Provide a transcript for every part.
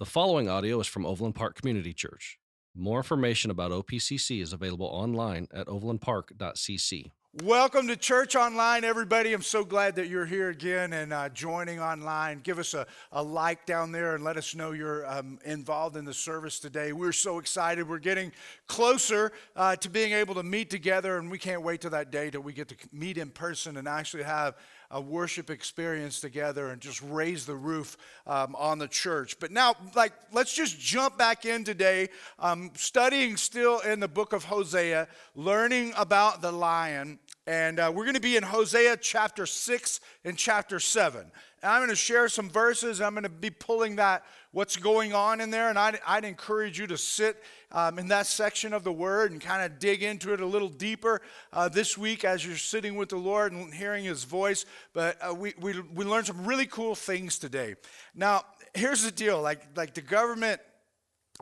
The following audio is from Overland Park Community Church. More information about OPCC is available online at overlandpark.cc. Welcome to Church Online, everybody. I'm so glad that you're here again and uh, joining online. Give us a, a like down there and let us know you're um, involved in the service today. We're so excited. We're getting closer uh, to being able to meet together, and we can't wait till that day that we get to meet in person and actually have a worship experience together and just raise the roof um, on the church. But now, like, let's just jump back in today, um, studying still in the book of Hosea, learning about the lion. And uh, we're going to be in Hosea chapter 6 and chapter 7. And I'm going to share some verses. I'm going to be pulling that, what's going on in there. And I'd, I'd encourage you to sit um, in that section of the Word and kind of dig into it a little deeper uh, this week as you're sitting with the Lord and hearing His voice. But uh, we, we, we learned some really cool things today. Now, here's the deal like, like the government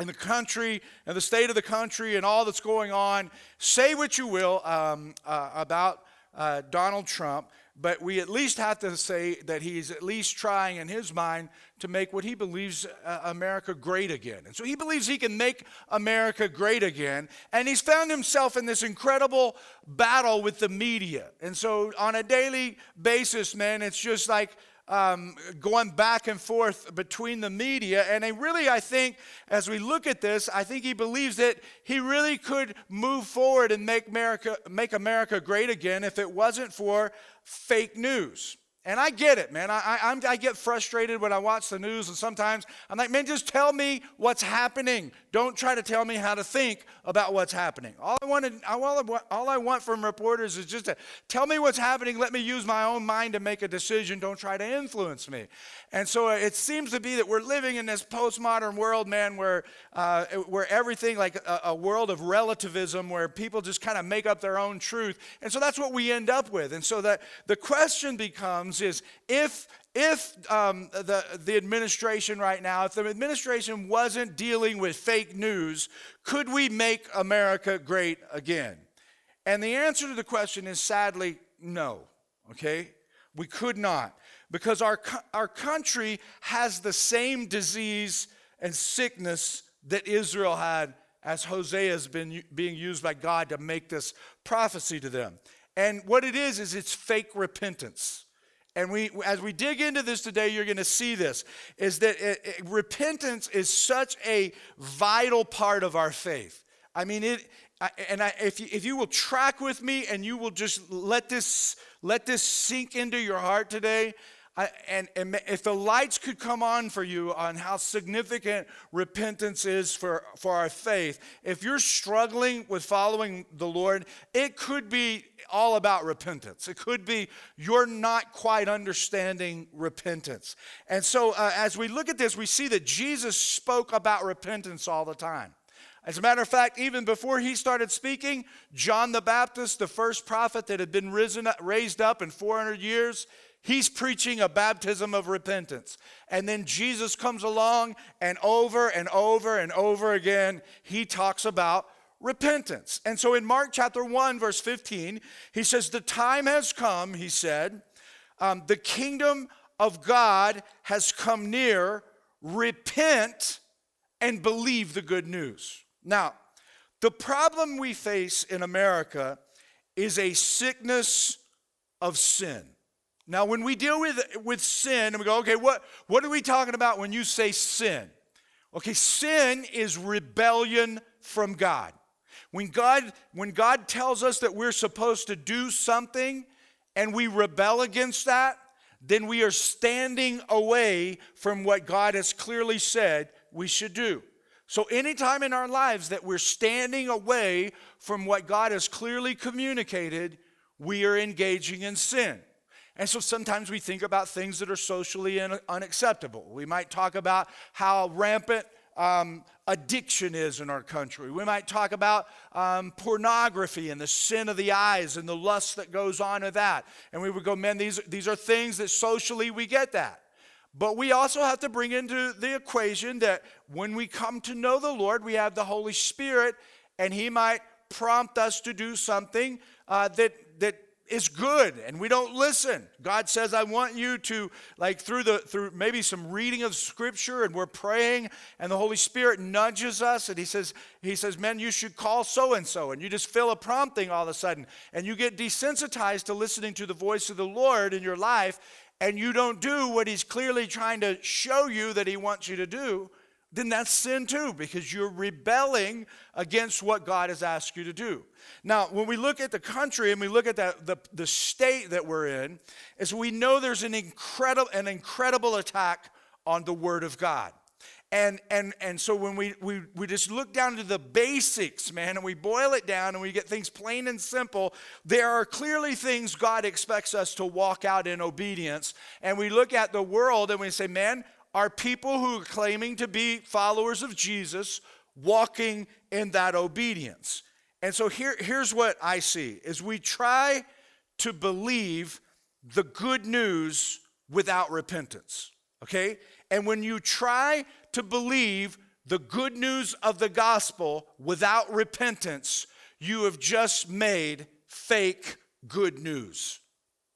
in the country and the state of the country and all that's going on. Say what you will um, uh, about uh, Donald Trump, but we at least have to say that he's at least trying in his mind to make what he believes uh, America great again. And so he believes he can make America great again. And he's found himself in this incredible battle with the media. And so on a daily basis, man, it's just like, um, going back and forth between the media. And I really, I think, as we look at this, I think he believes that he really could move forward and make America, make America great again if it wasn't for fake news. And I get it, man. I, I, I, get frustrated when I watch the news, and sometimes I'm like, man, just tell me what's happening. Don't try to tell me how to think about what's happening. All I, wanted, all all I want from reporters is just to tell me what's happening. Let me use my own mind to make a decision. Don't try to influence me. And so it seems to be that we're living in this postmodern world, man, where, uh, where everything, like a, a world of relativism, where people just kind of make up their own truth. And so that's what we end up with. And so that the question becomes, is if if um, the, the administration right now, if the administration wasn't dealing with fake news, could we make America great again? And the answer to the question is sadly no, okay? We could not because our, our country has the same disease and sickness that Israel had as Hosea has been being used by God to make this prophecy to them. And what it is, is it's fake repentance and we as we dig into this today you're going to see this is that it, it, repentance is such a vital part of our faith. I mean it I, and I, if, you, if you will track with me and you will just let this let this sink into your heart today I, and, and, if the lights could come on for you on how significant repentance is for, for our faith, if you're struggling with following the Lord, it could be all about repentance. It could be you're not quite understanding repentance. And so, uh, as we look at this, we see that Jesus spoke about repentance all the time. As a matter of fact, even before he started speaking, John the Baptist, the first prophet that had been risen, raised up in 400 years, He's preaching a baptism of repentance. And then Jesus comes along, and over and over and over again, he talks about repentance. And so in Mark chapter 1, verse 15, he says, The time has come, he said, um, the kingdom of God has come near. Repent and believe the good news. Now, the problem we face in America is a sickness of sin. Now, when we deal with, with sin, and we go, okay, what, what are we talking about when you say sin? Okay, sin is rebellion from God. When God, when God tells us that we're supposed to do something and we rebel against that, then we are standing away from what God has clearly said we should do. So, anytime in our lives that we're standing away from what God has clearly communicated, we are engaging in sin. And so sometimes we think about things that are socially unacceptable. We might talk about how rampant um, addiction is in our country. We might talk about um, pornography and the sin of the eyes and the lust that goes on with that. And we would go, man, these, these are things that socially we get that. But we also have to bring into the equation that when we come to know the Lord, we have the Holy Spirit, and He might prompt us to do something uh, that, that is good and we don't listen. God says, I want you to, like through the through maybe some reading of scripture, and we're praying, and the Holy Spirit nudges us, and He says, He says, Men, you should call so and so, and you just feel a prompting all of a sudden, and you get desensitized to listening to the voice of the Lord in your life, and you don't do what He's clearly trying to show you that He wants you to do then that's sin too, because you're rebelling against what God has asked you to do. Now, when we look at the country and we look at the, the, the state that we're in, is we know there's an incredible, an incredible attack on the Word of God. And, and, and so when we, we, we just look down to the basics, man, and we boil it down and we get things plain and simple, there are clearly things God expects us to walk out in obedience. And we look at the world and we say, man, are people who are claiming to be followers of Jesus walking in that obedience. And so here, here's what I see is we try to believe the good news without repentance. Okay? And when you try to believe the good news of the gospel without repentance, you have just made fake good news.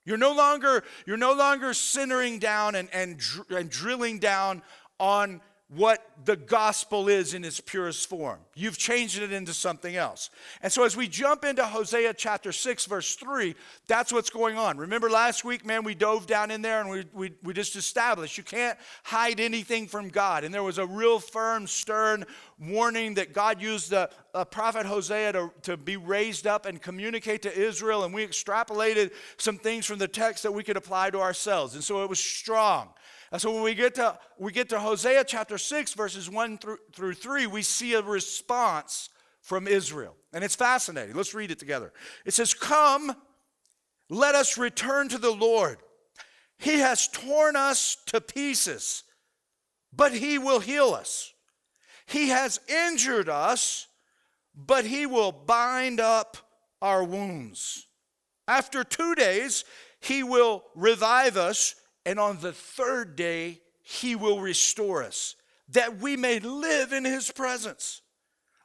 You're no longer, you're no longer centering down and, and, and drilling down on what the gospel is in its purest form. You've changed it into something else. And so, as we jump into Hosea chapter 6, verse 3, that's what's going on. Remember last week, man, we dove down in there and we, we, we just established you can't hide anything from God. And there was a real firm, stern warning that God used the uh, prophet Hosea to, to be raised up and communicate to Israel. And we extrapolated some things from the text that we could apply to ourselves. And so, it was strong. And so when we get to we get to Hosea chapter 6 verses 1 through, through 3, we see a response from Israel. And it's fascinating. Let's read it together. It says, "Come, let us return to the Lord. He has torn us to pieces, but he will heal us. He has injured us, but he will bind up our wounds. After 2 days, he will revive us and on the third day, he will restore us, that we may live in his presence.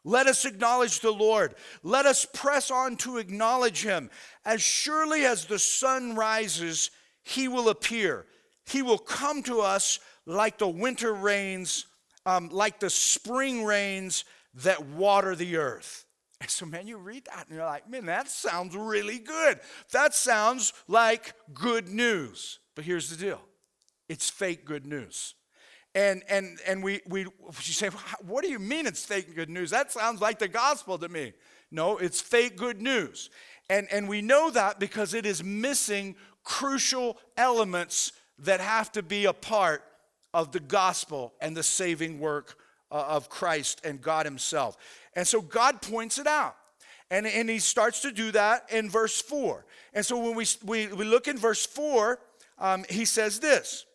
Let us acknowledge the Lord. Let us press on to acknowledge him. As surely as the sun rises, he will appear. He will come to us like the winter rains, um, like the spring rains that water the earth. And so, man, you read that and you're like, man, that sounds really good. That sounds like good news. But here's the deal it's fake good news. And, and, and we, we you say, what do you mean it's fake good news? That sounds like the gospel to me. No, it's fake good news. And, and we know that because it is missing crucial elements that have to be a part of the gospel and the saving work uh, of Christ and God Himself. And so God points it out. And, and He starts to do that in verse 4. And so when we, we, we look in verse 4, um, he says this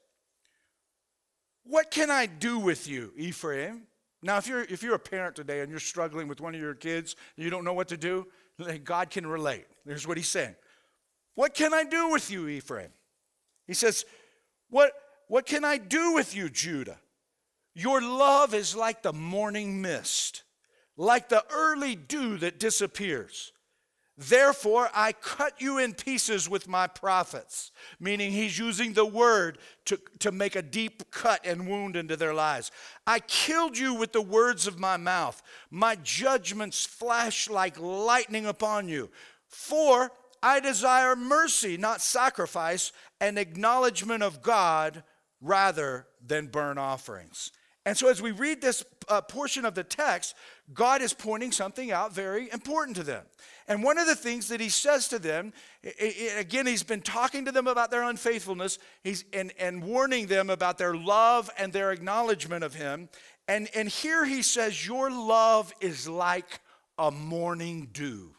What can I do with you, Ephraim? Now, if you're, if you're a parent today and you're struggling with one of your kids, and you don't know what to do, God can relate. Here's what he's saying What can I do with you, Ephraim? He says, What, what can I do with you, Judah? Your love is like the morning mist, like the early dew that disappears. Therefore, I cut you in pieces with my prophets, meaning he's using the word to, to make a deep cut and wound into their lives. I killed you with the words of my mouth. My judgments flash like lightning upon you. For I desire mercy, not sacrifice, and acknowledgement of God rather than burnt offerings. And so, as we read this uh, portion of the text, God is pointing something out very important to them. And one of the things that he says to them, again, he's been talking to them about their unfaithfulness he's, and, and warning them about their love and their acknowledgement of him. And, and here he says, Your love is like a morning dew.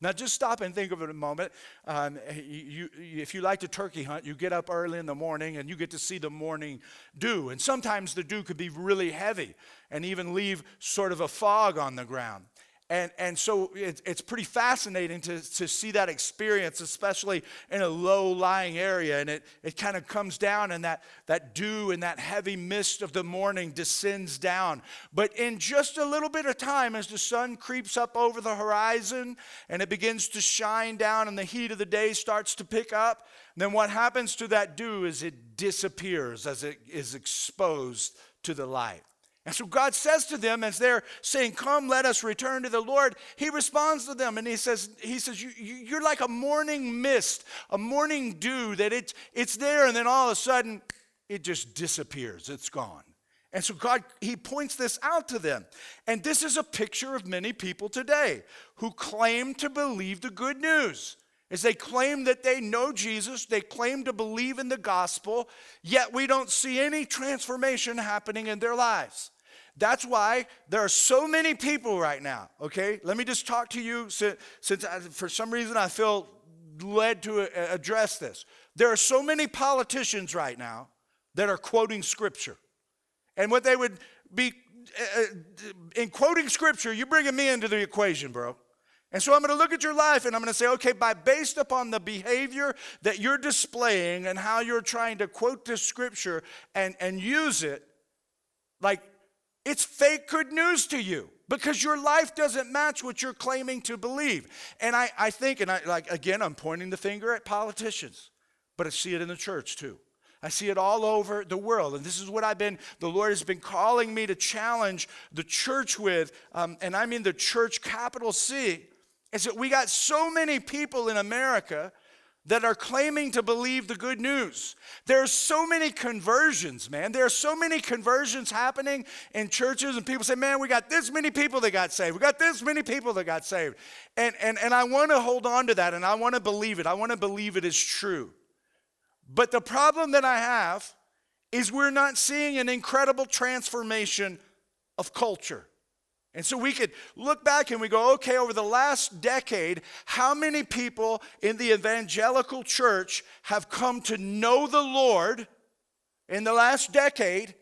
Now, just stop and think of it a moment. Um, you, you, if you like to turkey hunt, you get up early in the morning and you get to see the morning dew. And sometimes the dew could be really heavy and even leave sort of a fog on the ground. And, and so it, it's pretty fascinating to, to see that experience, especially in a low lying area. And it, it kind of comes down, and that, that dew and that heavy mist of the morning descends down. But in just a little bit of time, as the sun creeps up over the horizon and it begins to shine down, and the heat of the day starts to pick up, then what happens to that dew is it disappears as it is exposed to the light. And so God says to them as they're saying, Come, let us return to the Lord. He responds to them and he says, He says, You're like a morning mist, a morning dew that it's, it's there, and then all of a sudden it just disappears. It's gone. And so God, He points this out to them. And this is a picture of many people today who claim to believe the good news. As they claim that they know Jesus, they claim to believe in the gospel, yet we don't see any transformation happening in their lives. That's why there are so many people right now, okay? Let me just talk to you since, since I, for some reason I feel led to address this. There are so many politicians right now that are quoting scripture. And what they would be, uh, in quoting scripture, you're bringing me into the equation, bro. And so I'm going to look at your life and I'm going to say, okay, by based upon the behavior that you're displaying and how you're trying to quote this scripture and, and use it, like it's fake good news to you because your life doesn't match what you're claiming to believe. And I, I think, and I like again, I'm pointing the finger at politicians, but I see it in the church too. I see it all over the world. And this is what I've been, the Lord has been calling me to challenge the church with. Um, and I mean the church, capital C, is that we got so many people in America that are claiming to believe the good news. There are so many conversions, man. There are so many conversions happening in churches, and people say, Man, we got this many people that got saved. We got this many people that got saved. And, and, and I want to hold on to that, and I want to believe it. I want to believe it is true. But the problem that I have is we're not seeing an incredible transformation of culture. And so we could look back and we go, okay, over the last decade, how many people in the evangelical church have come to know the Lord in the last decade?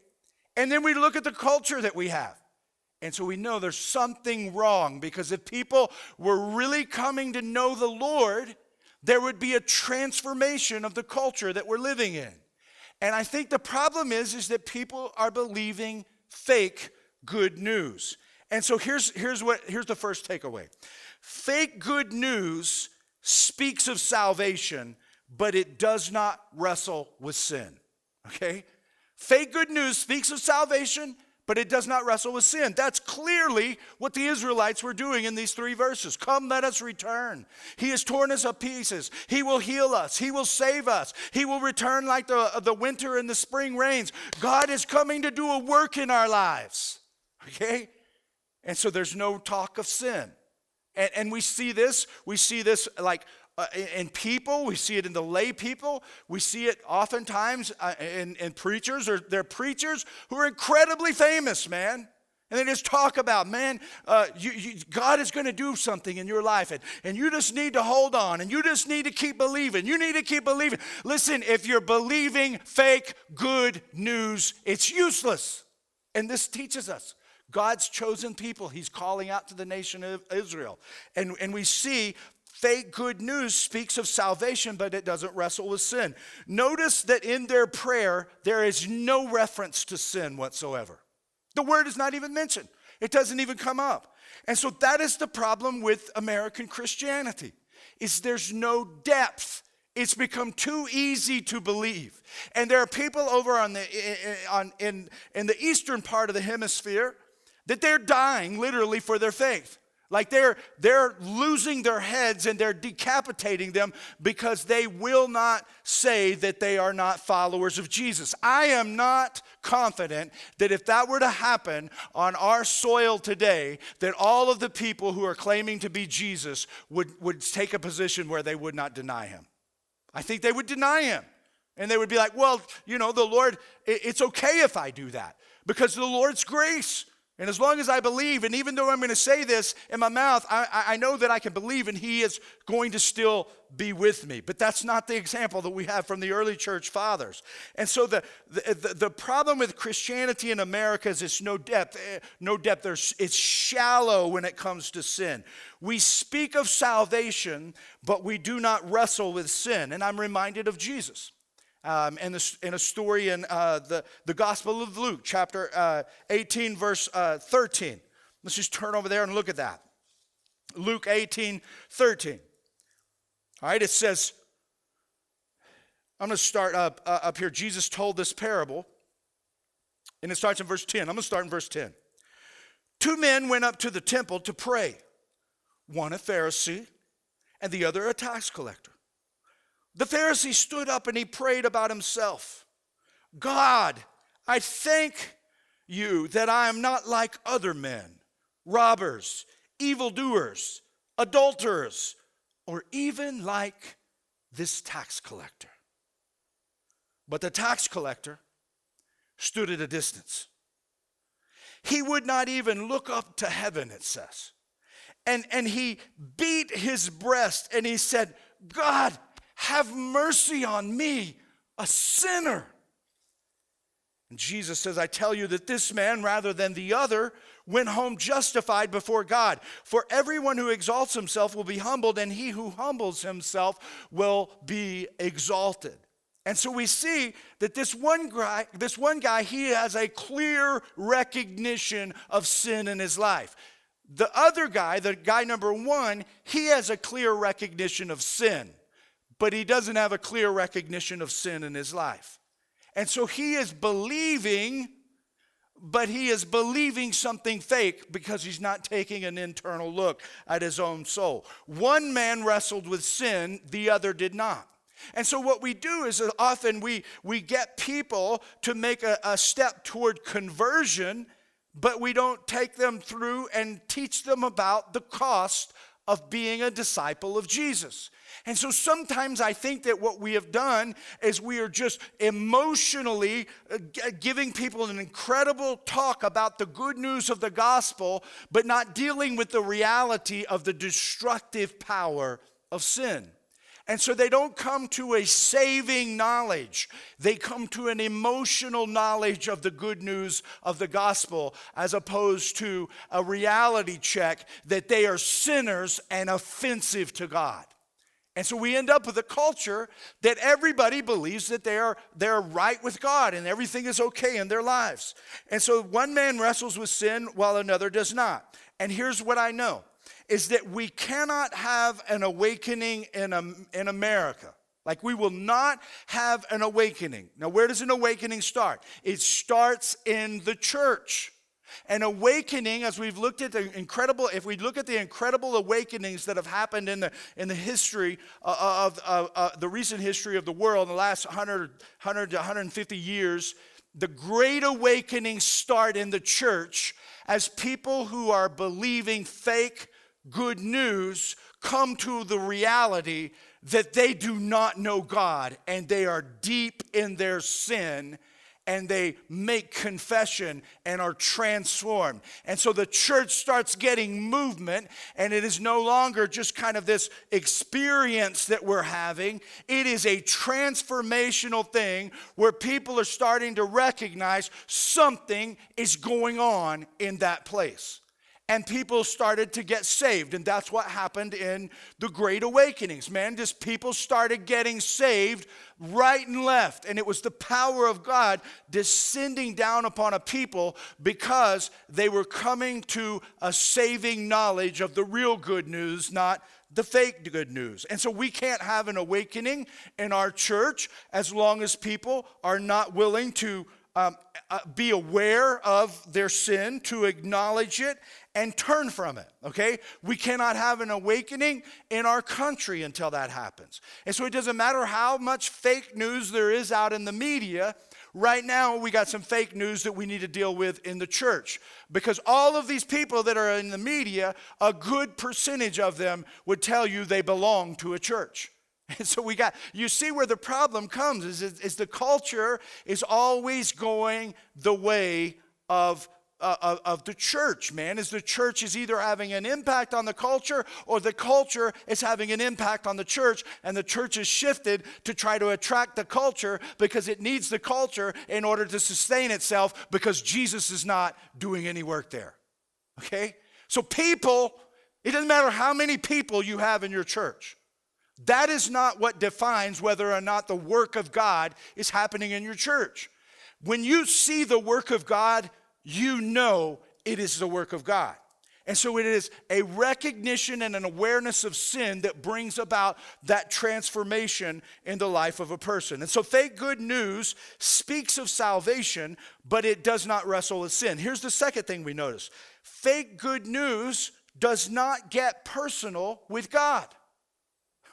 And then we look at the culture that we have. And so we know there's something wrong because if people were really coming to know the Lord, there would be a transformation of the culture that we're living in. And I think the problem is is that people are believing fake good news. And so here's, here's, what, here's the first takeaway fake good news speaks of salvation, but it does not wrestle with sin. Okay? Fake good news speaks of salvation, but it does not wrestle with sin. That's clearly what the Israelites were doing in these three verses. Come, let us return. He has torn us up pieces. He will heal us. He will save us. He will return like the, the winter and the spring rains. God is coming to do a work in our lives. Okay? And so there's no talk of sin. And, and we see this, we see this like uh, in people, we see it in the lay people, we see it oftentimes uh, in, in preachers, or they're preachers who are incredibly famous, man. And they just talk about, man, uh, you, you, God is going to do something in your life, and, and you just need to hold on, and you just need to keep believing. You need to keep believing. Listen, if you're believing fake good news, it's useless. And this teaches us God's chosen people. He's calling out to the nation of Israel. And, and we see fake good news speaks of salvation, but it doesn't wrestle with sin. Notice that in their prayer, there is no reference to sin whatsoever. The word is not even mentioned, it doesn't even come up. And so that is the problem with American Christianity is there's no depth it's become too easy to believe. And there are people over on the, on, in, in the eastern part of the hemisphere that they're dying literally for their faith. Like they're, they're losing their heads and they're decapitating them because they will not say that they are not followers of Jesus. I am not confident that if that were to happen on our soil today, that all of the people who are claiming to be Jesus would, would take a position where they would not deny him. I think they would deny him. And they would be like, well, you know, the Lord, it's okay if I do that because the Lord's grace And as long as I believe, and even though I'm going to say this in my mouth, I, I know that I can believe and He is going to still be with me. But that's not the example that we have from the early church fathers. And so the, the, the problem with Christianity in America is it's no depth. Eh, no depth. There's, it's shallow when it comes to sin. We speak of salvation, but we do not wrestle with sin. And I'm reminded of Jesus um, in, the, a story in uh, the, the Gospel of Luke, chapter uh, 18, verse uh, 13. Let's just turn over there and look at that. Luke 18, 13. All right, it says, I'm going to start up, uh, up here. Jesus told this parable, and it starts in verse 10. I'm going to start in verse 10. Two men went up to the temple to pray, one a Pharisee and the other a tax collector. The Pharisee stood up and he prayed about himself God, I thank you that I am not like other men, robbers, evildoers, adulterers, or even like this tax collector. But the tax collector stood at a distance. He would not even look up to heaven, it says. And, and he beat his breast and he said, God, have mercy on me, a sinner. And Jesus says, I tell you that this man, rather than the other, went home justified before God. For everyone who exalts himself will be humbled, and he who humbles himself will be exalted. And so we see that this one guy, this one guy, he has a clear recognition of sin in his life. The other guy, the guy number one, he has a clear recognition of sin but he doesn't have a clear recognition of sin in his life. And so he is believing, but he is believing something fake because he's not taking an internal look at his own soul. One man wrestled with sin, the other did not. And so, what we do is often we, we get people to make a, a step toward conversion, but we don't take them through and teach them about the cost of being a disciple of Jesus. And so sometimes I think that what we have done is we are just emotionally uh, giving people an incredible talk about the good news of the gospel, but not dealing with the reality of the destructive power of sin. And so they don't come to a saving knowledge. They come to an emotional knowledge of the good news of the gospel as opposed to a reality check that they are sinners and offensive to God. And so we end up with a culture that everybody believes that they are they're right with God and everything is okay in their lives. And so one man wrestles with sin while another does not. And here's what I know is that we cannot have an awakening in, um, in America. Like we will not have an awakening. Now, where does an awakening start? It starts in the church. An awakening, as we've looked at the incredible, if we look at the incredible awakenings that have happened in the, in the history uh, uh, of uh, uh, the recent history of the world in the last 100, 100 to 150 years, the great awakenings start in the church as people who are believing fake good news come to the reality that they do not know God and they are deep in their sin and they make confession and are transformed. And so the church starts getting movement, and it is no longer just kind of this experience that we're having. It is a transformational thing where people are starting to recognize something is going on in that place and people started to get saved. And that's what happened in the Great Awakenings. Man, just people started getting saved right and left. And it was the power of God descending down upon a people because they were coming to a saving knowledge of the real good news, not the fake good news. And so we can't have an awakening in our church as long as people are not willing to um, uh, be aware of their sin, to acknowledge it, and turn from it, okay? We cannot have an awakening in our country until that happens. And so it doesn't matter how much fake news there is out in the media. Right now, we got some fake news that we need to deal with in the church because all of these people that are in the media, a good percentage of them would tell you they belong to a church. And so we got, you see where the problem comes is, is, is the culture is always going the way of uh, of, of the church, man, is the church is either having an impact on the culture or the culture is having an impact on the church, and the church is shifted to try to attract the culture because it needs the culture in order to sustain itself because Jesus is not doing any work there. Okay? So, people, it doesn't matter how many people you have in your church. That is not what defines whether or not the work of God is happening in your church. When you see the work of God, you know it is the work of God. And so it is a recognition and an awareness of sin that brings about that transformation in the life of a person. And so fake good news speaks of salvation, but it does not wrestle with sin. Here's the second thing we notice fake good news does not get personal with God.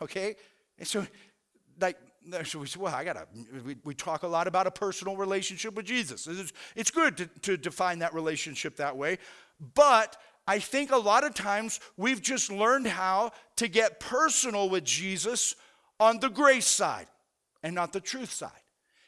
Okay? And so, like, so we say, well, I gotta, we, we talk a lot about a personal relationship with Jesus. It's, it's good to, to define that relationship that way. But I think a lot of times we've just learned how to get personal with Jesus on the grace side and not the truth side.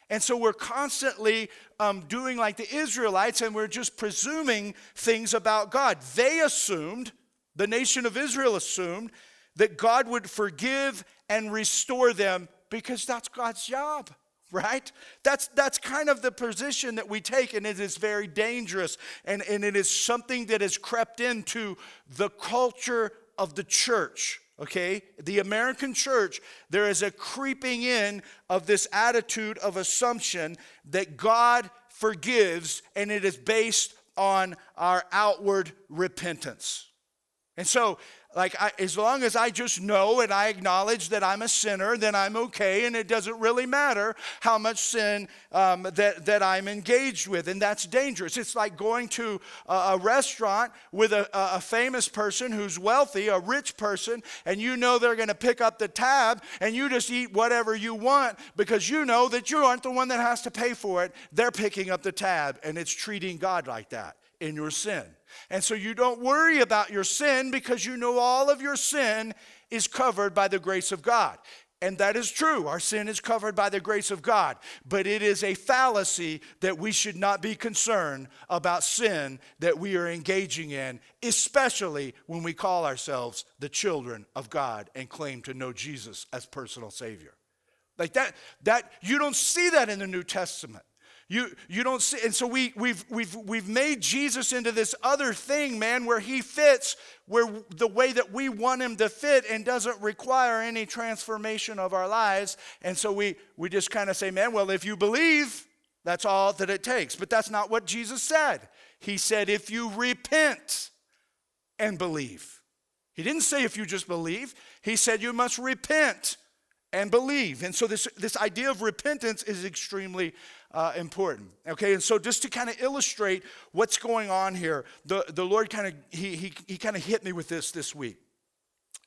And so we're constantly um, doing like the Israelites and we're just presuming things about God. They assumed, the nation of Israel assumed, that God would forgive and restore them because that's God's job right? That's that's kind of the position that we take and it is very dangerous and, and it is something that has crept into the culture of the church okay? The american church there is a creeping in of this attitude of assumption that god forgives and it is based on our outward repentance. And so like, I, as long as I just know and I acknowledge that I'm a sinner, then I'm okay, and it doesn't really matter how much sin um, that, that I'm engaged with, and that's dangerous. It's like going to a, a restaurant with a, a famous person who's wealthy, a rich person, and you know they're going to pick up the tab, and you just eat whatever you want because you know that you aren't the one that has to pay for it. They're picking up the tab, and it's treating God like that in your sin. And so you don't worry about your sin because you know all of your sin is covered by the grace of God. And that is true. Our sin is covered by the grace of God. But it is a fallacy that we should not be concerned about sin that we are engaging in, especially when we call ourselves the children of God and claim to know Jesus as personal Savior. Like that, that you don't see that in the New Testament. You, you don't see, and so we, we've, we've, we've made Jesus into this other thing, man, where he fits where the way that we want him to fit and doesn't require any transformation of our lives. And so we, we just kind of say, man, well, if you believe, that's all that it takes. But that's not what Jesus said. He said, if you repent and believe. He didn't say if you just believe, he said you must repent and believe. And so this, this idea of repentance is extremely uh, important. Okay, and so just to kind of illustrate what's going on here, the, the Lord kind of he, he, he kind of hit me with this this week.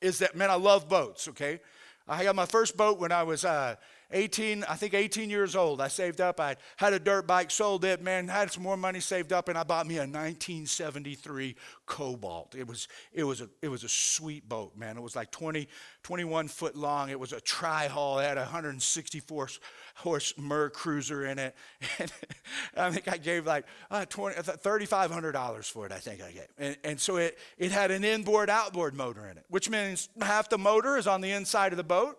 Is that man? I love boats. Okay, I got my first boat when I was uh, 18, I think 18 years old. I saved up. I had a dirt bike, sold it, man, had some more money saved up, and I bought me a 1973 Cobalt. It was, it was, a, it was a sweet boat, man. It was like 20, 21 foot long. It was a tri hull. It had a 164 horse MerCruiser in it. And I think I gave like uh, $3,500 for it, I think I gave. And, and so it, it had an inboard outboard motor in it, which means half the motor is on the inside of the boat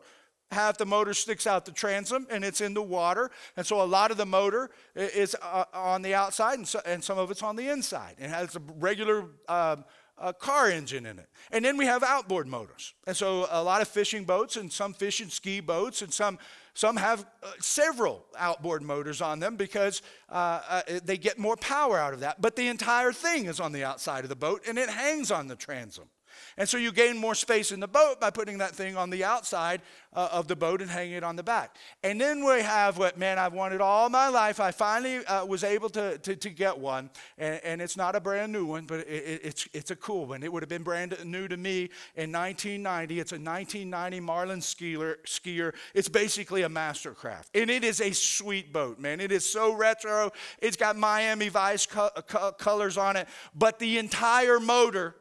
half the motor sticks out the transom and it's in the water. And so a lot of the motor is uh, on the outside and, so, and, some of it's on the inside. It has a regular um, a car engine in it. And then we have outboard motors. And so a lot of fishing boats and some fish and ski boats and some some have uh, several outboard motors on them because uh, uh, they get more power out of that. But the entire thing is on the outside of the boat and it hangs on the transom. And so you gain more space in the boat by putting that thing on the outside uh, of the boat and hanging it on the back. And then we have what, man, I've wanted all my life. I finally uh, was able to, to, to, get one. And, and, it's not a brand new one, but it, it's, it's a cool one. It would have been brand new to me in 1990. It's a 1990 Marlin skier. skier. It's basically a mastercraft. And it is a sweet boat, man. It is so retro. It's got Miami Vice co- co- colors on it. But the entire motor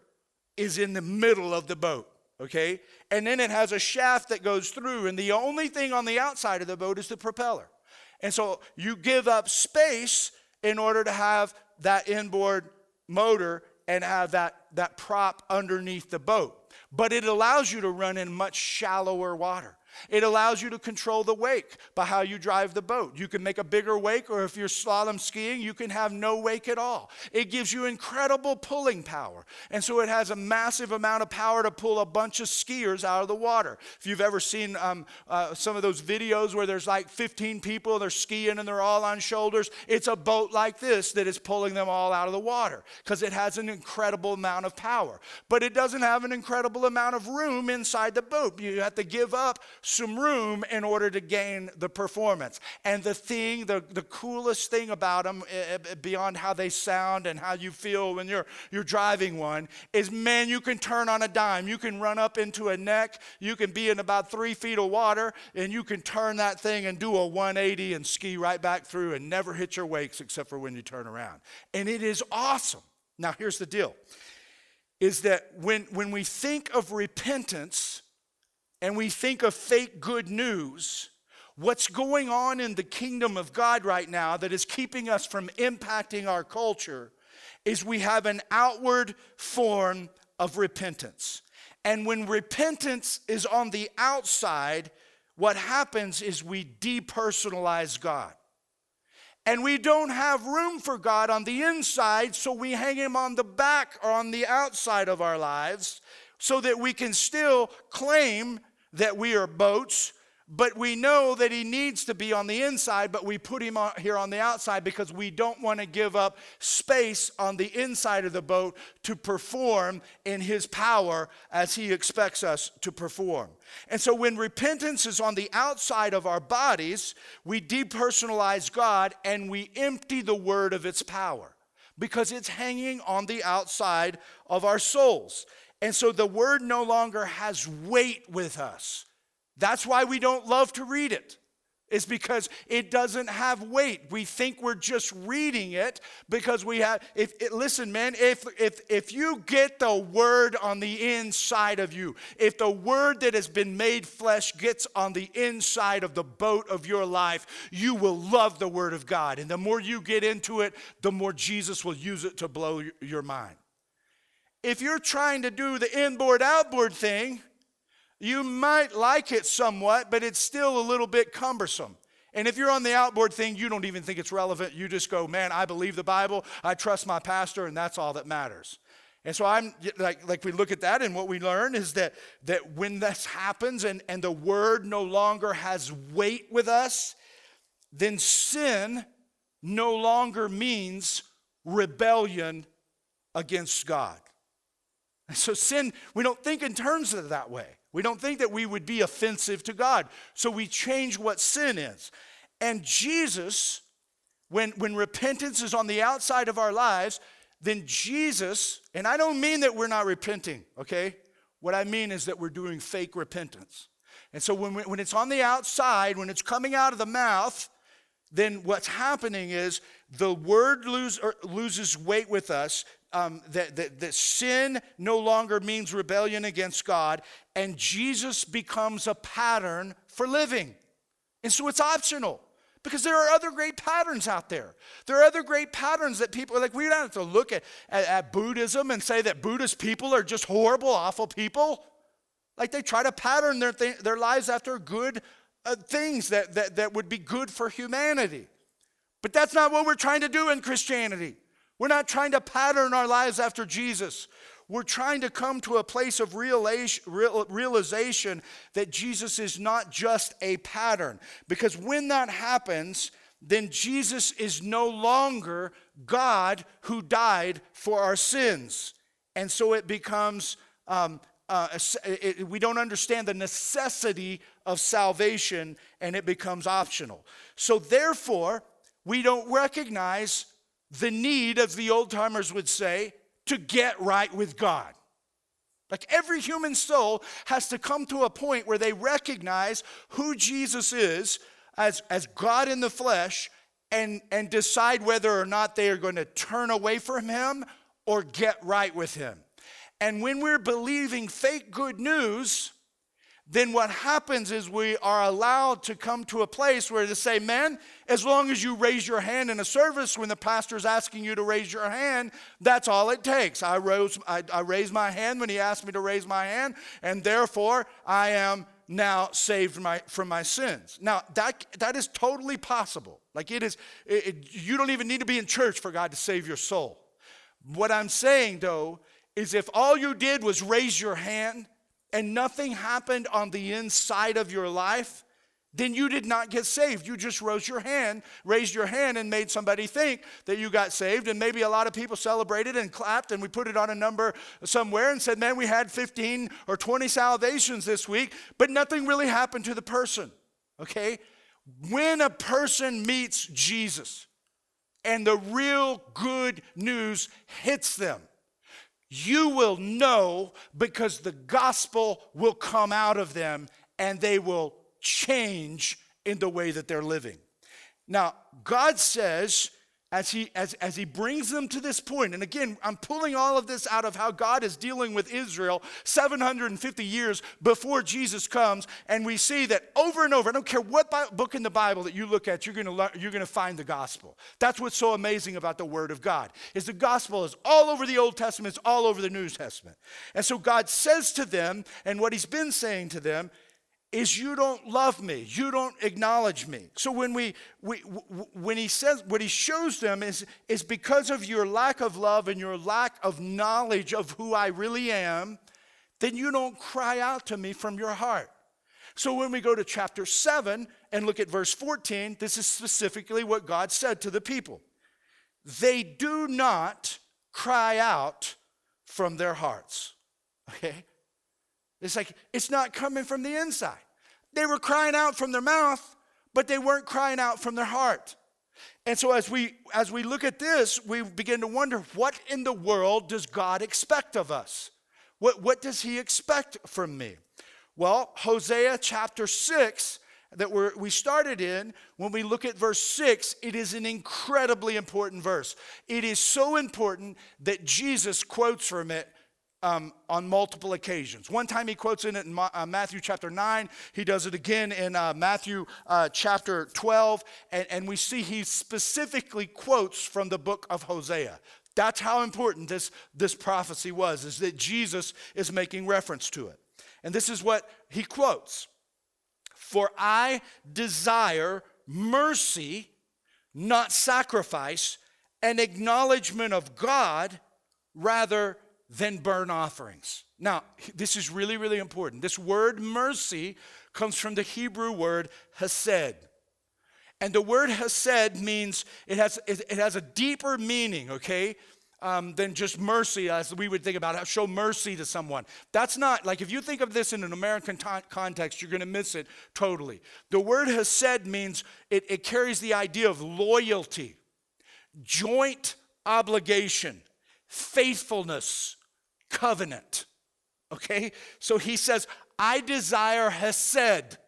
is in the middle of the boat, okay? And then it has a shaft that goes through, and the only thing on the outside of the boat is the propeller. And so you give up space in order to have that inboard motor and have that, that prop underneath the boat. But it allows you to run in much shallower water. It allows you to control the wake by how you drive the boat. You can make a bigger wake, or if you're slalom skiing, you can have no wake at all. It gives you incredible pulling power. And so it has a massive amount of power to pull a bunch of skiers out of the water. If you've ever seen um, uh, some of those videos where there's like 15 people, they're skiing and they're all on shoulders, it's a boat like this that is pulling them all out of the water because it has an incredible amount of power. But it doesn't have an incredible amount of room inside the boat. You have to give up some room in order to gain the performance. And the thing, the, the coolest thing about them, uh, beyond how they sound and how you feel when you're, you're driving one, is man, you can turn on a dime. You can run up into a neck, you can be in about three feet of water, and you can turn that thing and do a 180 and ski right back through and never hit your wakes except for when you turn around. And it is awesome. Now, here's the deal is that when, when we think of repentance, and we think of fake good news, what's going on in the kingdom of God right now that is keeping us from impacting our culture is we have an outward form of repentance. And when repentance is on the outside, what happens is we depersonalize God. And we don't have room for God on the inside, so we hang him on the back or on the outside of our lives so that we can still claim that we are boats, but we know that he needs to be on the inside, but we put him here on the outside because we don't want to give up space on the inside of the boat to perform in his power as he expects us to perform. And so when repentance is on the outside of our bodies, we depersonalize God and we empty the word of its power because it's hanging on the outside of our souls. And so the word no longer has weight with us. That's why we don't love to read it. It's because it doesn't have weight. We think we're just reading it because we have if it, listen man, if if if you get the word on the inside of you, if the word that has been made flesh gets on the inside of the boat of your life, you will love the word of God. And the more you get into it, the more Jesus will use it to blow your mind. If you're trying to do the inboard outboard thing, you might like it somewhat, but it's still a little bit cumbersome. And if you're on the outboard thing, you don't even think it's relevant. You just go, man, I believe the Bible, I trust my pastor, and that's all that matters. And so I'm like, like we look at that, and what we learn is that that when this happens and, and the word no longer has weight with us, then sin no longer means rebellion against God. So sin, we don't think in terms of that way. We don't think that we would be offensive to God. So we change what sin is. And Jesus, when, when repentance is on the outside of our lives, then Jesus, and I don't mean that we're not repenting, okay? What I mean is that we're doing fake repentance. And so when, we, when it's on the outside, when it's coming out of the mouth, then what's happening is the word lose, er, loses weight with us um, that, that, that sin no longer means rebellion against God, and Jesus becomes a pattern for living. And so it's optional because there are other great patterns out there. There are other great patterns that people, like, we don't have to look at, at, at Buddhism and say that Buddhist people are just horrible, awful people. Like, they try to pattern their, th- their lives after good uh, things that, that, that would be good for humanity. But that's not what we're trying to do in Christianity. We're not trying to pattern our lives after Jesus. We're trying to come to a place of realization that Jesus is not just a pattern. Because when that happens, then Jesus is no longer God who died for our sins. And so it becomes, um, uh, it, we don't understand the necessity of salvation and it becomes optional. So therefore, we don't recognize the need, as the old timers would say, to get right with God. Like every human soul has to come to a point where they recognize who Jesus is as, as God in the flesh and, and decide whether or not they are going to turn away from him or get right with him. And when we're believing fake good news, then what happens is we are allowed to come to a place where to say, man, as long as you raise your hand in a service when the pastor's asking you to raise your hand, that's all it takes. I rose, I, I raised my hand when he asked me to raise my hand, and therefore I am now saved my, from my sins. Now that that is totally possible. Like it is, it, it, you don't even need to be in church for God to save your soul. What I'm saying though is if all you did was raise your hand and nothing happened on the inside of your life, then you did not get saved. You just rose your hand, raised your hand, and made somebody think that you got saved. And maybe a lot of people celebrated and clapped, and we put it on a number somewhere and said, Man, we had 15 or 20 salvations this week, but nothing really happened to the person. Okay? When a person meets Jesus and the real good news hits them, you will know because the gospel will come out of them and they will change in the way that they're living. Now, God says, as he, as, as he brings them to this point, and again, I'm pulling all of this out of how God is dealing with Israel 750 years before Jesus comes, and we see that over and over, I don't care what book in the Bible that you look at, you're gonna, learn, you're gonna find the gospel. That's what's so amazing about the Word of God, is the gospel is all over the Old Testament, it's all over the New Testament. And so God says to them, and what he's been saying to them, is you don't love me you don't acknowledge me. So when we, we when he says what he shows them is is because of your lack of love and your lack of knowledge of who i really am then you don't cry out to me from your heart. So when we go to chapter 7 and look at verse 14 this is specifically what god said to the people. They do not cry out from their hearts okay it's like it's not coming from the inside. They were crying out from their mouth, but they weren't crying out from their heart. And so as we as we look at this, we begin to wonder what in the world does God expect of us? What what does he expect from me? Well, Hosea chapter 6 that we we started in, when we look at verse 6, it is an incredibly important verse. It is so important that Jesus quotes from it um, on multiple occasions. One time he quotes in it in Ma- uh, Matthew chapter 9. He does it again in uh, Matthew uh, chapter 12. And, and we see he specifically quotes from the book of Hosea. That's how important this, this prophecy was, is that Jesus is making reference to it. And this is what he quotes For I desire mercy, not sacrifice, an acknowledgement of God rather than burnt offerings. Now, this is really, really important. This word mercy comes from the Hebrew word hesed. And the word hesed means it has, it has a deeper meaning, okay, um, than just mercy as we would think about it. Show mercy to someone. That's not, like if you think of this in an American t- context, you're going to miss it totally. The word hesed means it, it carries the idea of loyalty, joint obligation, faithfulness, covenant. Okay? So he says, I desire Hesed.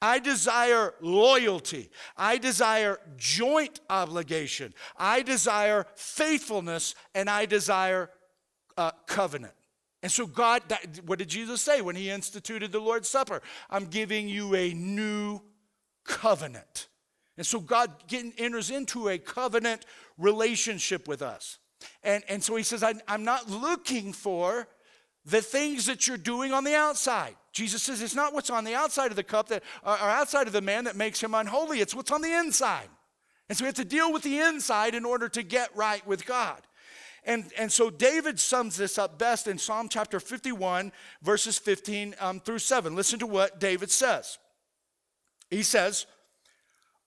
I desire loyalty. I desire joint obligation. I desire faithfulness and I desire uh, covenant. And so, God, that, what did Jesus say when he instituted the Lord's Supper? I'm giving you a new covenant. And so, God enters into a covenant relationship with us. And, and so he says, I, I'm not looking for the things that you're doing on the outside. Jesus says it's not what's on the outside of the cup that or outside of the man that makes him unholy, it's what's on the inside. And so we have to deal with the inside in order to get right with God. And, and so David sums this up best in Psalm chapter 51, verses 15 um, through 7. Listen to what David says. He says,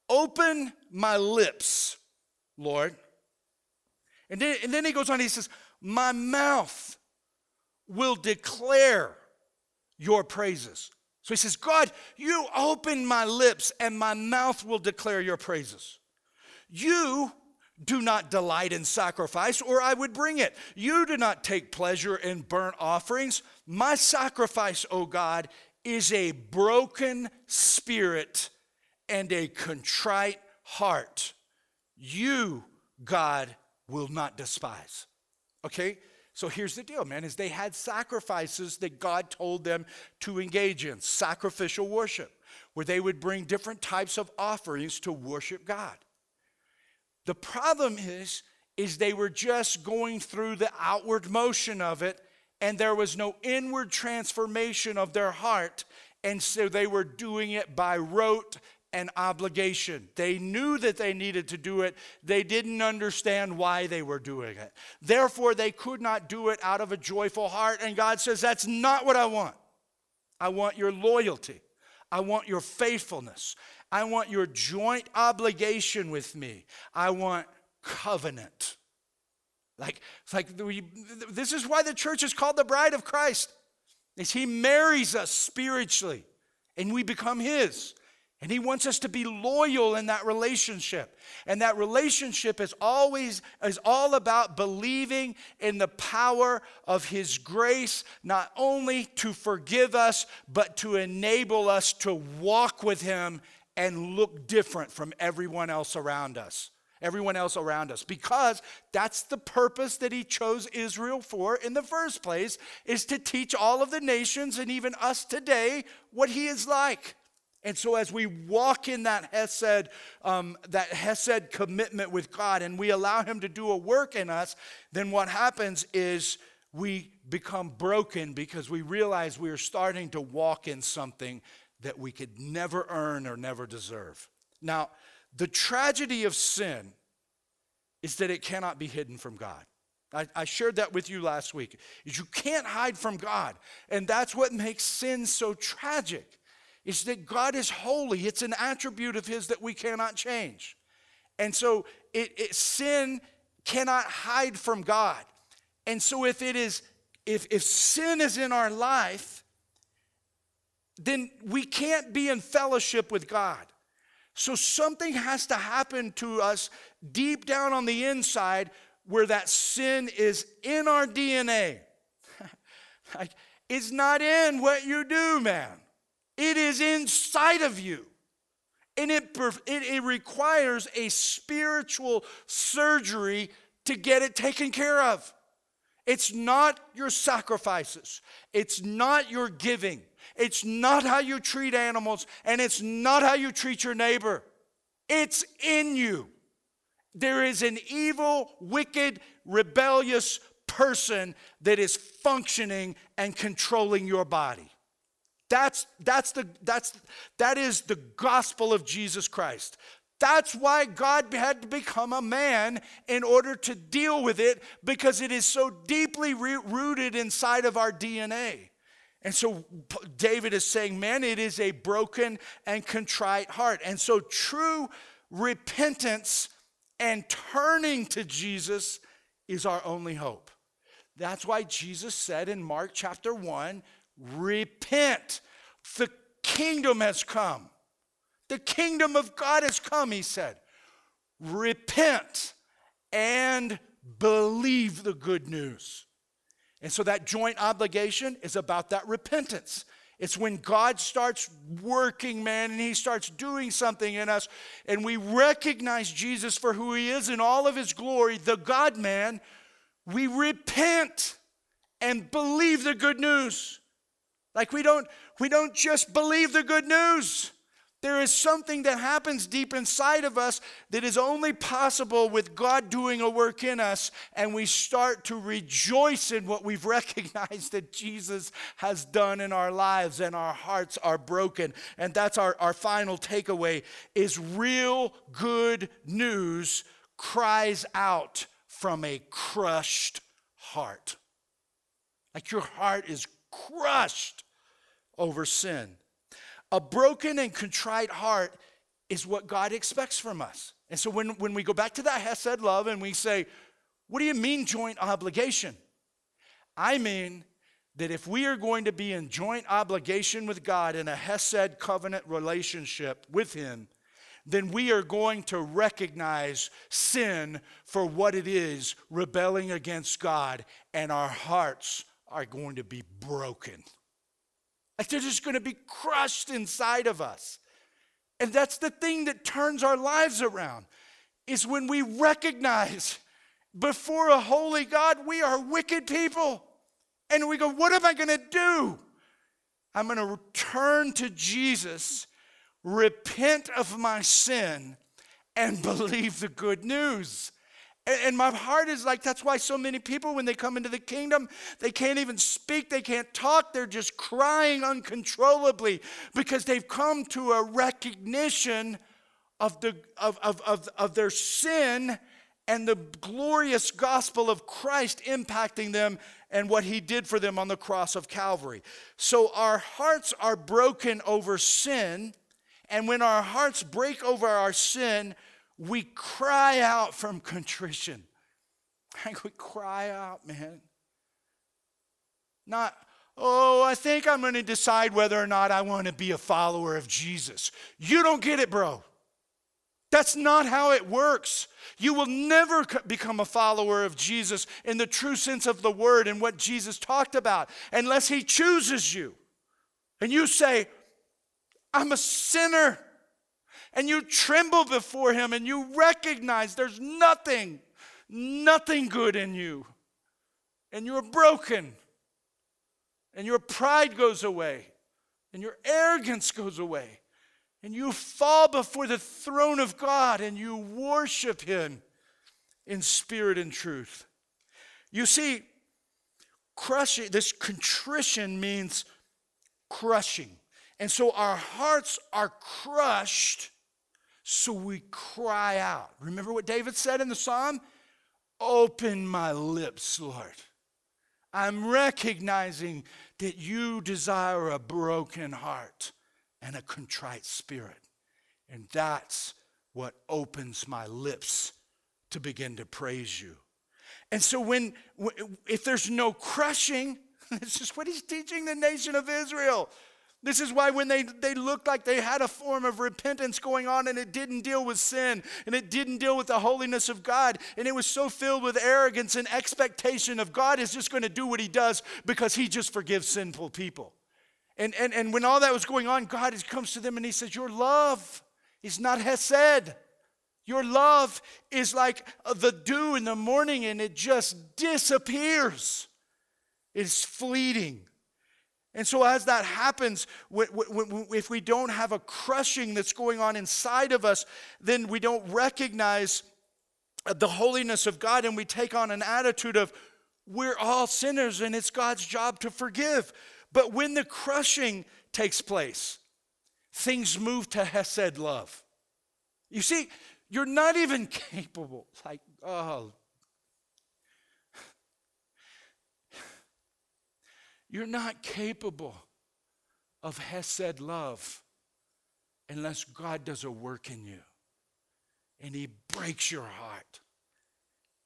Open my lips, Lord, and then, and then he goes on, he says, My mouth will declare your praises. So he says, God, you open my lips and my mouth will declare your praises. You do not delight in sacrifice, or I would bring it. You do not take pleasure in burnt offerings. My sacrifice, O God, is a broken spirit and a contrite heart. You, God, will not despise. Okay? So here's the deal, man, is they had sacrifices that God told them to engage in, sacrificial worship, where they would bring different types of offerings to worship God. The problem is is they were just going through the outward motion of it and there was no inward transformation of their heart and so they were doing it by rote and obligation. They knew that they needed to do it. They didn't understand why they were doing it. Therefore, they could not do it out of a joyful heart. And God says, That's not what I want. I want your loyalty. I want your faithfulness. I want your joint obligation with me. I want covenant. Like, like we, this is why the church is called the bride of Christ. Is he marries us spiritually and we become his. And he wants us to be loyal in that relationship. And that relationship is always is all about believing in the power of his grace, not only to forgive us, but to enable us to walk with him and look different from everyone else around us. Everyone else around us, because that's the purpose that he chose Israel for in the first place, is to teach all of the nations and even us today what he is like. And so, as we walk in that Hesed, um, that Hesed commitment with God, and we allow Him to do a work in us, then what happens is we become broken because we realize we are starting to walk in something that we could never earn or never deserve. Now, the tragedy of sin is that it cannot be hidden from God. I, I, shared that with you last week. You can't hide from God, and that's what makes sin so tragic is that God is holy. It's an attribute of His that we cannot change. And so it, it, sin cannot hide from God. And so if it is, if, if sin is in our life, then we can't be in fellowship with God. So something has to happen to us deep down on the inside where that sin is in our DNA. like, it's not in what you do, man. It is inside of you. And it, it, it, requires a spiritual surgery to get it taken care of. It's not your sacrifices, it's not your giving, it's not how you treat animals, and it's not how you treat your neighbor. It's in you. There is an evil, wicked, rebellious person that is functioning and controlling your body. That's, that's the, that's, that is the gospel of Jesus Christ. That's why God had to become a man in order to deal with it because it is so deeply rooted inside of our DNA. And so David is saying, man, it is a broken and contrite heart. And so true repentance and turning to Jesus is our only hope. That's why Jesus said in Mark chapter 1 Repent. The kingdom has come. The kingdom of God has come, he said. Repent and believe the good news. And so that joint obligation is about that repentance. It's when God starts working, man, and He starts doing something in us, and we recognize Jesus for who He is in all of His glory, the God man, we repent and believe the good news. Like we don't we don't just believe the good news. There is something that happens deep inside of us that is only possible with God doing a work in us, and we start to rejoice in what we've recognized that Jesus has done in our lives, and our hearts are broken. And that's our, our final takeaway is real good news cries out from a crushed heart. Like your heart is crushed over sin. A broken and contrite heart is what God expects from us. And so when, when we go back to that Hesed love and we say, What do you mean joint obligation? I mean that if we are going to be in joint obligation with God in a Hesed covenant relationship with Him, then we are going to recognize sin for what it is, rebelling against God, and our hearts are going to be broken. Like they're just going to be crushed inside of us. And that's the thing that turns our lives around is when we recognize before a holy God, we are wicked people. And we go, What am I going to do? I'm going to return to Jesus, repent of my sin, and believe the good news. And, my heart is like, that's why so many people, when they come into the kingdom, they can't even speak, they can't talk, they're just crying uncontrollably because they've come to a recognition of, the, of, of, of, of their sin and the glorious gospel of Christ impacting them and what he did for them on the cross of Calvary. So our hearts are broken over sin, and when our hearts break over our sin, we cry out from contrition. Like we cry out, man. Not, oh, I think I'm going to decide whether or not I want to be a follower of Jesus. You don't get it, bro. That's not how it works. You will never become a follower of Jesus in the true sense of the word and what Jesus talked about unless he chooses you. And you say, I'm a sinner. And you tremble before him and you recognize there's nothing, nothing good in you. And you're broken. And your pride goes away. And your arrogance goes away and you fall before the throne of God and you worship Him in spirit and truth. You see, crushing, this contrition means crushing. And so our hearts are crushed, so we cry out. Remember what David said in the psalm? Open my lips, Lord. I'm recognizing that you desire a broken heart and a contrite spirit. And that's what opens my lips to begin to praise you. And so when if there's no crushing, this is what he's teaching the nation of Israel. This is why when they, they looked like they had a form of repentance going on and it didn't deal with sin and it didn't deal with the holiness of God and it was so filled with arrogance and expectation of God is just going to do what he does because he just forgives sinful people. And, and, and when all that was going on, God comes to them and he says, Your love is not Hesed. Your love is like uh, the dew in the morning and it just disappears. It's fleeting. And so, as that happens, if we don't have a crushing that's going on inside of us, then we don't recognize the holiness of God and we take on an attitude of, we're all sinners and it's God's job to forgive. But when the crushing takes place, things move to Hesed love. You see, you're not even capable, like, oh. You're not capable of Hesed love unless God does a work in you and He breaks your heart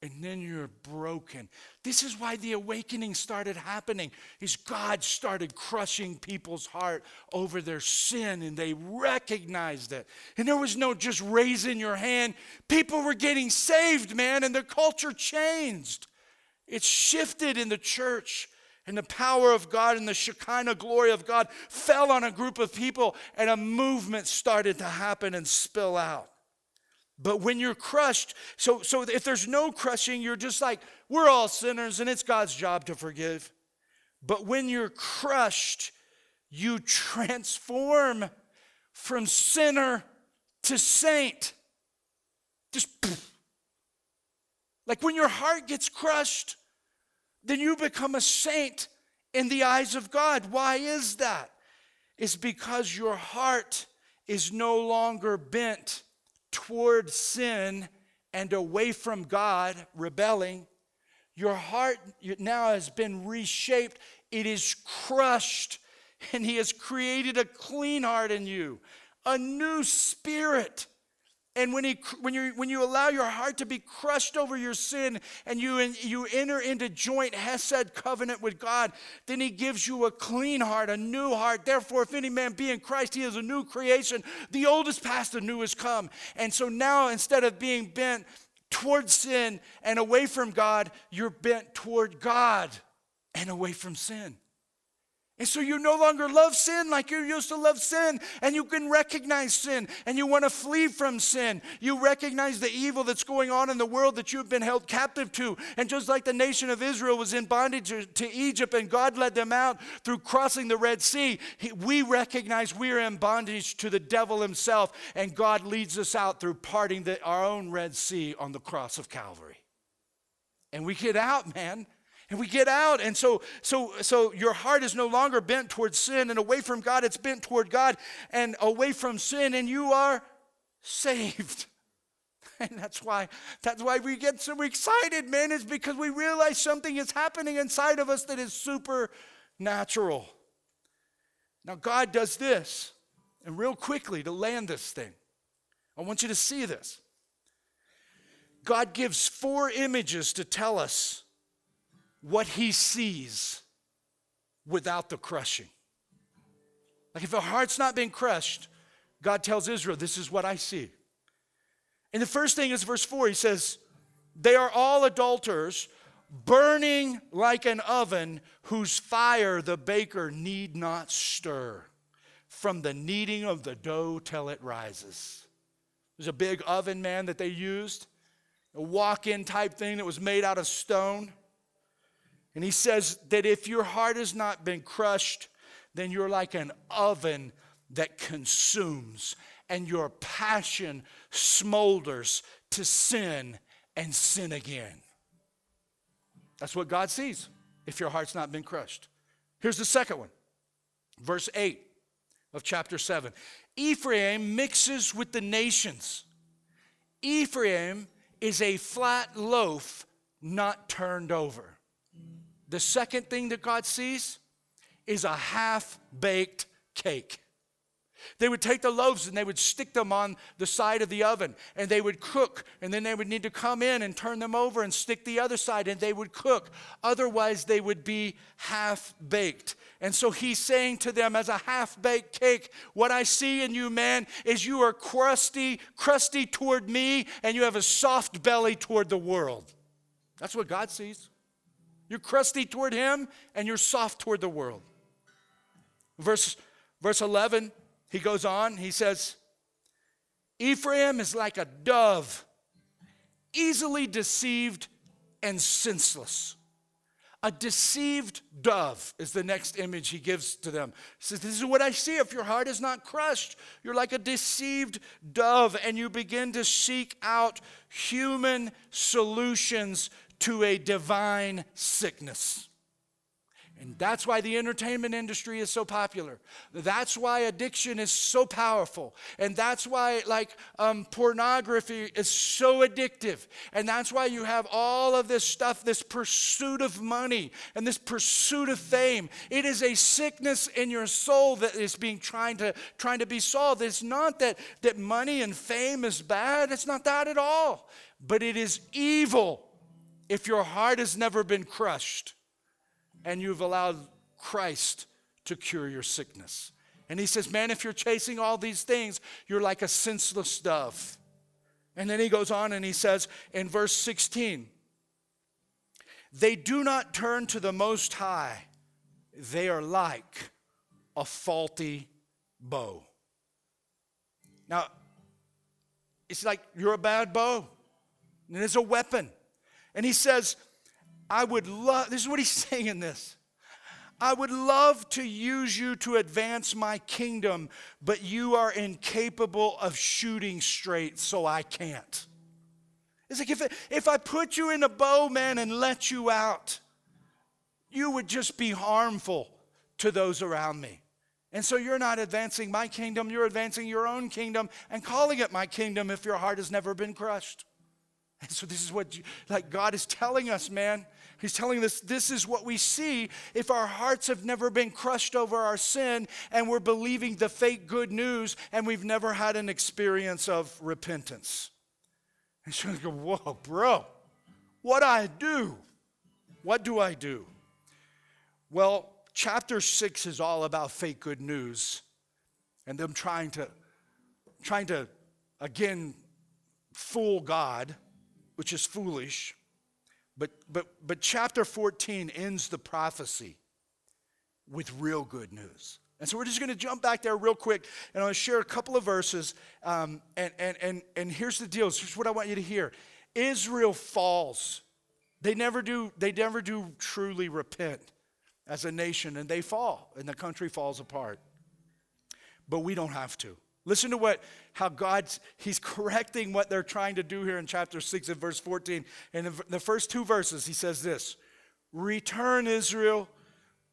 and then you're broken. This is why the awakening started happening. Is God started crushing people's heart over their sin and they recognized it. And there was no just raising your hand. People were getting saved, man, and the culture changed. It shifted in the church. And the power of God and the Shekinah glory of God fell on a group of people, and a movement started to happen and spill out. But when you're crushed, so, so if there's no crushing, you're just like, we're all sinners and it's God's job to forgive. But when you're crushed, you transform from sinner to saint. Just poof. like when your heart gets crushed, then you become a saint in the eyes of God. Why is that? It's because your heart is no longer bent toward sin and away from God, rebelling, your heart now has been reshaped. It is crushed, and He has created a clean heart in you, a new spirit. And when, he, when, you, when you allow your heart to be crushed over your sin and you, you enter into joint Hesed covenant with God, then he gives you a clean heart, a new heart. Therefore, if any man be in Christ, he is a new creation. The old is past, the new has come. And so now, instead of being bent toward sin and away from God, you're bent toward God and away from sin. And so you no longer love sin like you used to love sin, and you can recognize sin, and you want to flee from sin. You recognize the evil that's going on in the world that you've been held captive to. And just like the nation of Israel was in bondage to Egypt, and God led them out through crossing the Red Sea, we recognize we are in bondage to the devil himself, and God leads us out through parting the, our own Red Sea on the cross of Calvary. And we get out, man and we get out. And so so so your heart is no longer bent towards sin and away from god. It's bent toward god and away from sin and you are saved. And that's why that's why we get so excited man is because we realize something is happening inside of us that is supernatural. Now god does this and real quickly to land this thing. I want you to see this. God gives four images to tell us what he sees without the crushing. Like if a heart's not been crushed, God tells Israel, This is what I see. And the first thing is verse 4, he says, They are all adulterers, burning like an oven, whose fire the baker need not stir, from the kneading of the dough till it rises. There's a big oven, man, that they used, a walk in type thing that was made out of stone. And he says that if your heart has not been crushed, then you're like an oven that consumes, and your passion smolders to sin and sin again. That's what God sees if your heart's not been crushed. Here's the second one, verse 8 of chapter 7. Ephraim mixes with the nations. Ephraim is a flat loaf not turned over. The second thing that God sees is a half baked cake. They would take the loaves and they would stick them on the side of the oven and they would cook. And then they would need to come in and turn them over and stick the other side and they would cook. Otherwise, they would be half baked. And so he's saying to them, as a half baked cake, what I see in you, man, is you are crusty, crusty toward me and you have a soft belly toward the world. That's what God sees. You're crusty toward him and you're soft toward the world. Verse, verse 11, he goes on, he says, Ephraim is like a dove, easily deceived and senseless. A deceived dove is the next image he gives to them. He says, This is what I see. If your heart is not crushed, you're like a deceived dove, and you begin to seek out human solutions to a divine sickness. And that's why the entertainment industry is so popular. That's why addiction is so powerful. And that's why, like, um, pornography is so addictive. And that's why you have all of this stuff, this pursuit of money and this pursuit of fame. It is a sickness in your soul that is being trying to, trying to be solved. It's not that, that money and fame is bad, it's not that at all. But it is evil if your heart has never been crushed and you've allowed Christ to cure your sickness. And he says, Man, if you're chasing all these things, you're like a senseless dove. And then he goes on and he says in verse 16, They do not turn to the Most High, they are like a faulty bow. Now, it's like you're a bad bow, and it's a weapon. And he says, I would love, this is what he's saying in this. I would love to use you to advance my kingdom, but you are incapable of shooting straight, so I can't. It's like if, if I put you in a bow, man, and let you out, you would just be harmful to those around me. And so you're not advancing my kingdom, you're advancing your own kingdom and calling it my kingdom if your heart has never been crushed. And so this is what like God is telling us, man. He's telling us this is what we see if our hearts have never been crushed over our sin and we're believing the fake good news and we've never had an experience of repentance. And so go, whoa, bro, what I do? What do I do? Well, chapter six is all about fake good news and them trying to trying to again fool God which is foolish. But, but, but chapter 14 ends the prophecy with real good news. And so we're just going to jump back there real quick, and I'll share a couple of verses. Um, and, and, and, and here's the deal. Here's what I want you to hear. Israel falls. They never do, they never do truly repent as a nation, and they fall, and the country falls apart. But we don't have to. Listen to what how God's He's correcting what they're trying to do here in chapter 6 and verse 14. And in the first two verses, he says this Return, Israel,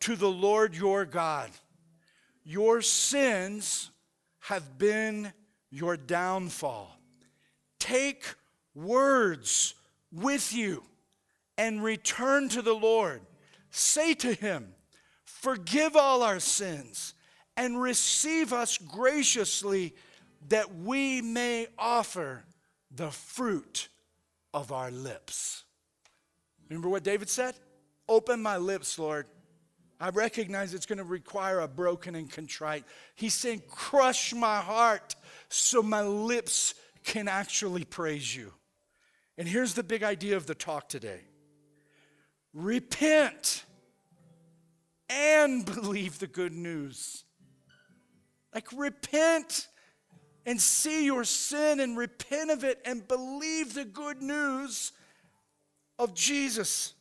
to the Lord your God. Your sins have been your downfall. Take words with you and return to the Lord. Say to him, Forgive all our sins and receive us graciously that we may offer the fruit of our lips. Remember what David said? Open my lips, Lord. I recognize it's going to require a broken and contrite. He's saying, Crush my heart so my lips can actually praise you. And here's the big idea of the talk today repent and believe the good news. Like, repent and see your sin and repent of it and believe the good news of Jesus.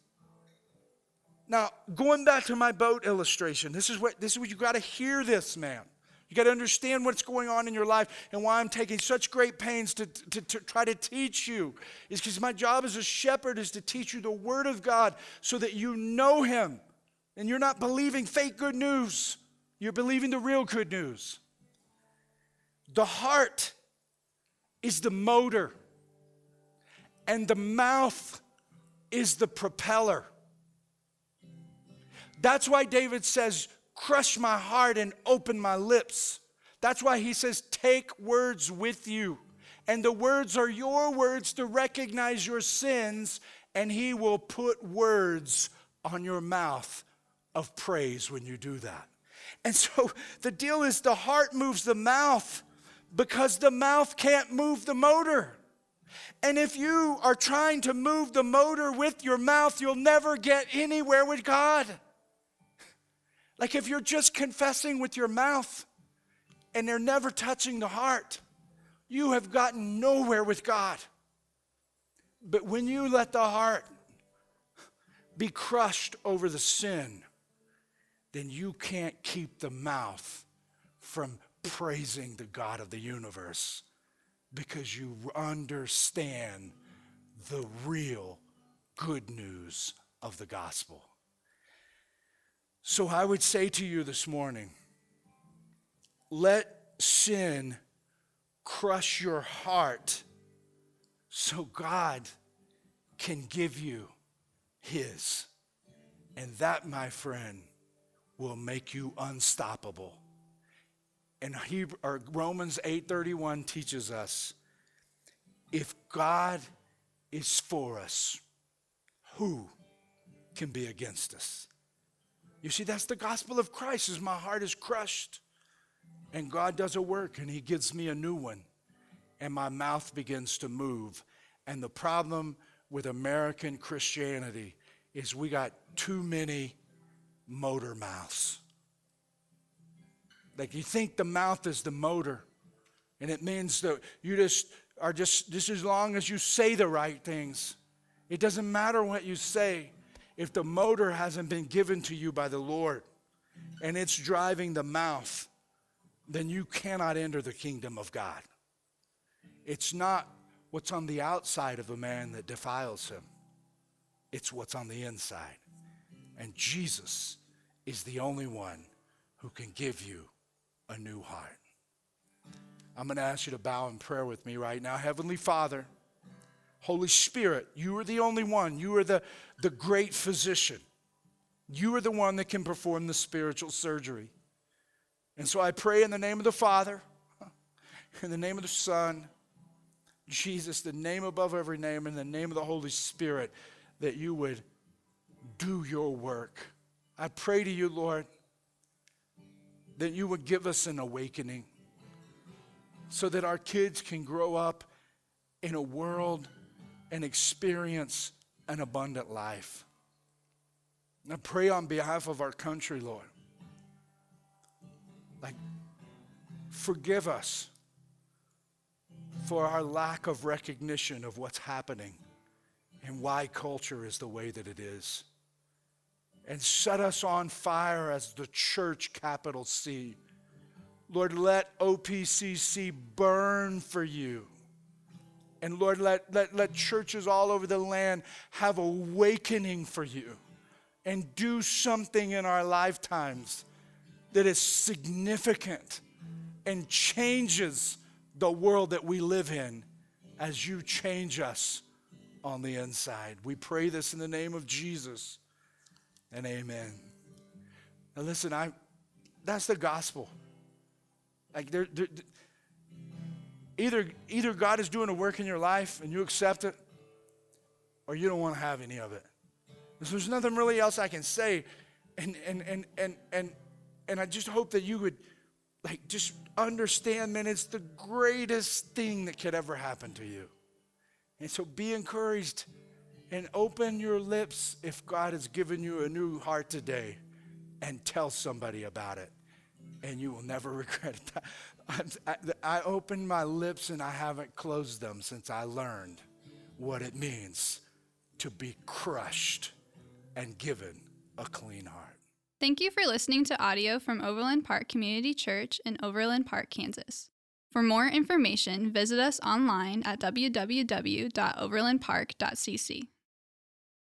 Now, going back to my boat illustration, this is what this is what you got to hear this, man. You got to understand what's going on in your life and why I'm taking such great pains to, to, to try to teach you. Is because my job as a shepherd is to teach you the Word of God so that you know Him and you're not believing fake good news. You're believing the real good news. The heart is the motor, and the mouth is the propeller. That's why David says, Crush my heart and open my lips. That's why he says, Take words with you. And the words are your words to recognize your sins, and he will put words on your mouth of praise when you do that. And so the deal is the heart moves the mouth because the mouth can't move the motor. And if you are trying to move the motor with your mouth, you'll never get anywhere with God. Like if you're just confessing with your mouth and they're never touching the heart, you have gotten nowhere with God. But when you let the heart be crushed over the sin, then you can't keep the mouth from praising the God of the universe because you understand the real good news of the gospel. So I would say to you this morning let sin crush your heart so God can give you His. And that, my friend, will make you unstoppable and Hebrew, or Romans 8:31 teaches us if God is for us, who can be against us? You see, that's the gospel of Christ. As my heart is crushed, and God does a work, and He gives me a new one, and my mouth begins to move. And the problem with American Christianity is we got too many motor mouths. Like you think the mouth is the motor, and it means that you just are just, just as long as you say the right things. It doesn't matter what you say if the motor hasn't been given to you by the Lord and it's driving the mouth, then you cannot enter the kingdom of God. It's not what's on the outside of a man that defiles him, it's what's on the inside. And Jesus is the only one who can give you a new heart. I'm going to ask you to bow in prayer with me right now. Heavenly Father, Holy Spirit, you are the only one. You are the, the great physician. You are the one that can perform the spiritual surgery. And so I pray in the name of the Father, in the name of the Son, Jesus, the name above every name, in the name of the Holy Spirit, that you would do your work. I pray to you, Lord, that you would give us an awakening so that our kids can grow up in a world and experience an abundant life. And I pray on behalf of our country, Lord, Like, forgive us for our lack of recognition of what's happening and why culture is the way that it is. And set us on fire as the church, capital C. Lord, let OPCC burn for you. And Lord, let, let, let churches all over the land have awakening for you and do something in our lifetimes that is significant and changes the world that we live in as you change us on the inside. We pray this in the name of Jesus and amen. Now listen, I that's the gospel. Like there, there either either God is doing a work in your life and you accept it or you don't want to have any of it. So there's nothing really else I can say and and and and and and I just hope that you would like just understand, man, it's the greatest thing that could ever happen to you. And so be encouraged and open your lips if God has given you a new heart today and tell somebody about it. And you will never regret it. I, I, opened my lips and I haven't closed them since I learned what it means to be crushed and given a clean heart. Thank you for listening to audio from Overland Park Community Church in Overland Park, Kansas. For more information, visit us online at www.overlandpark.cc.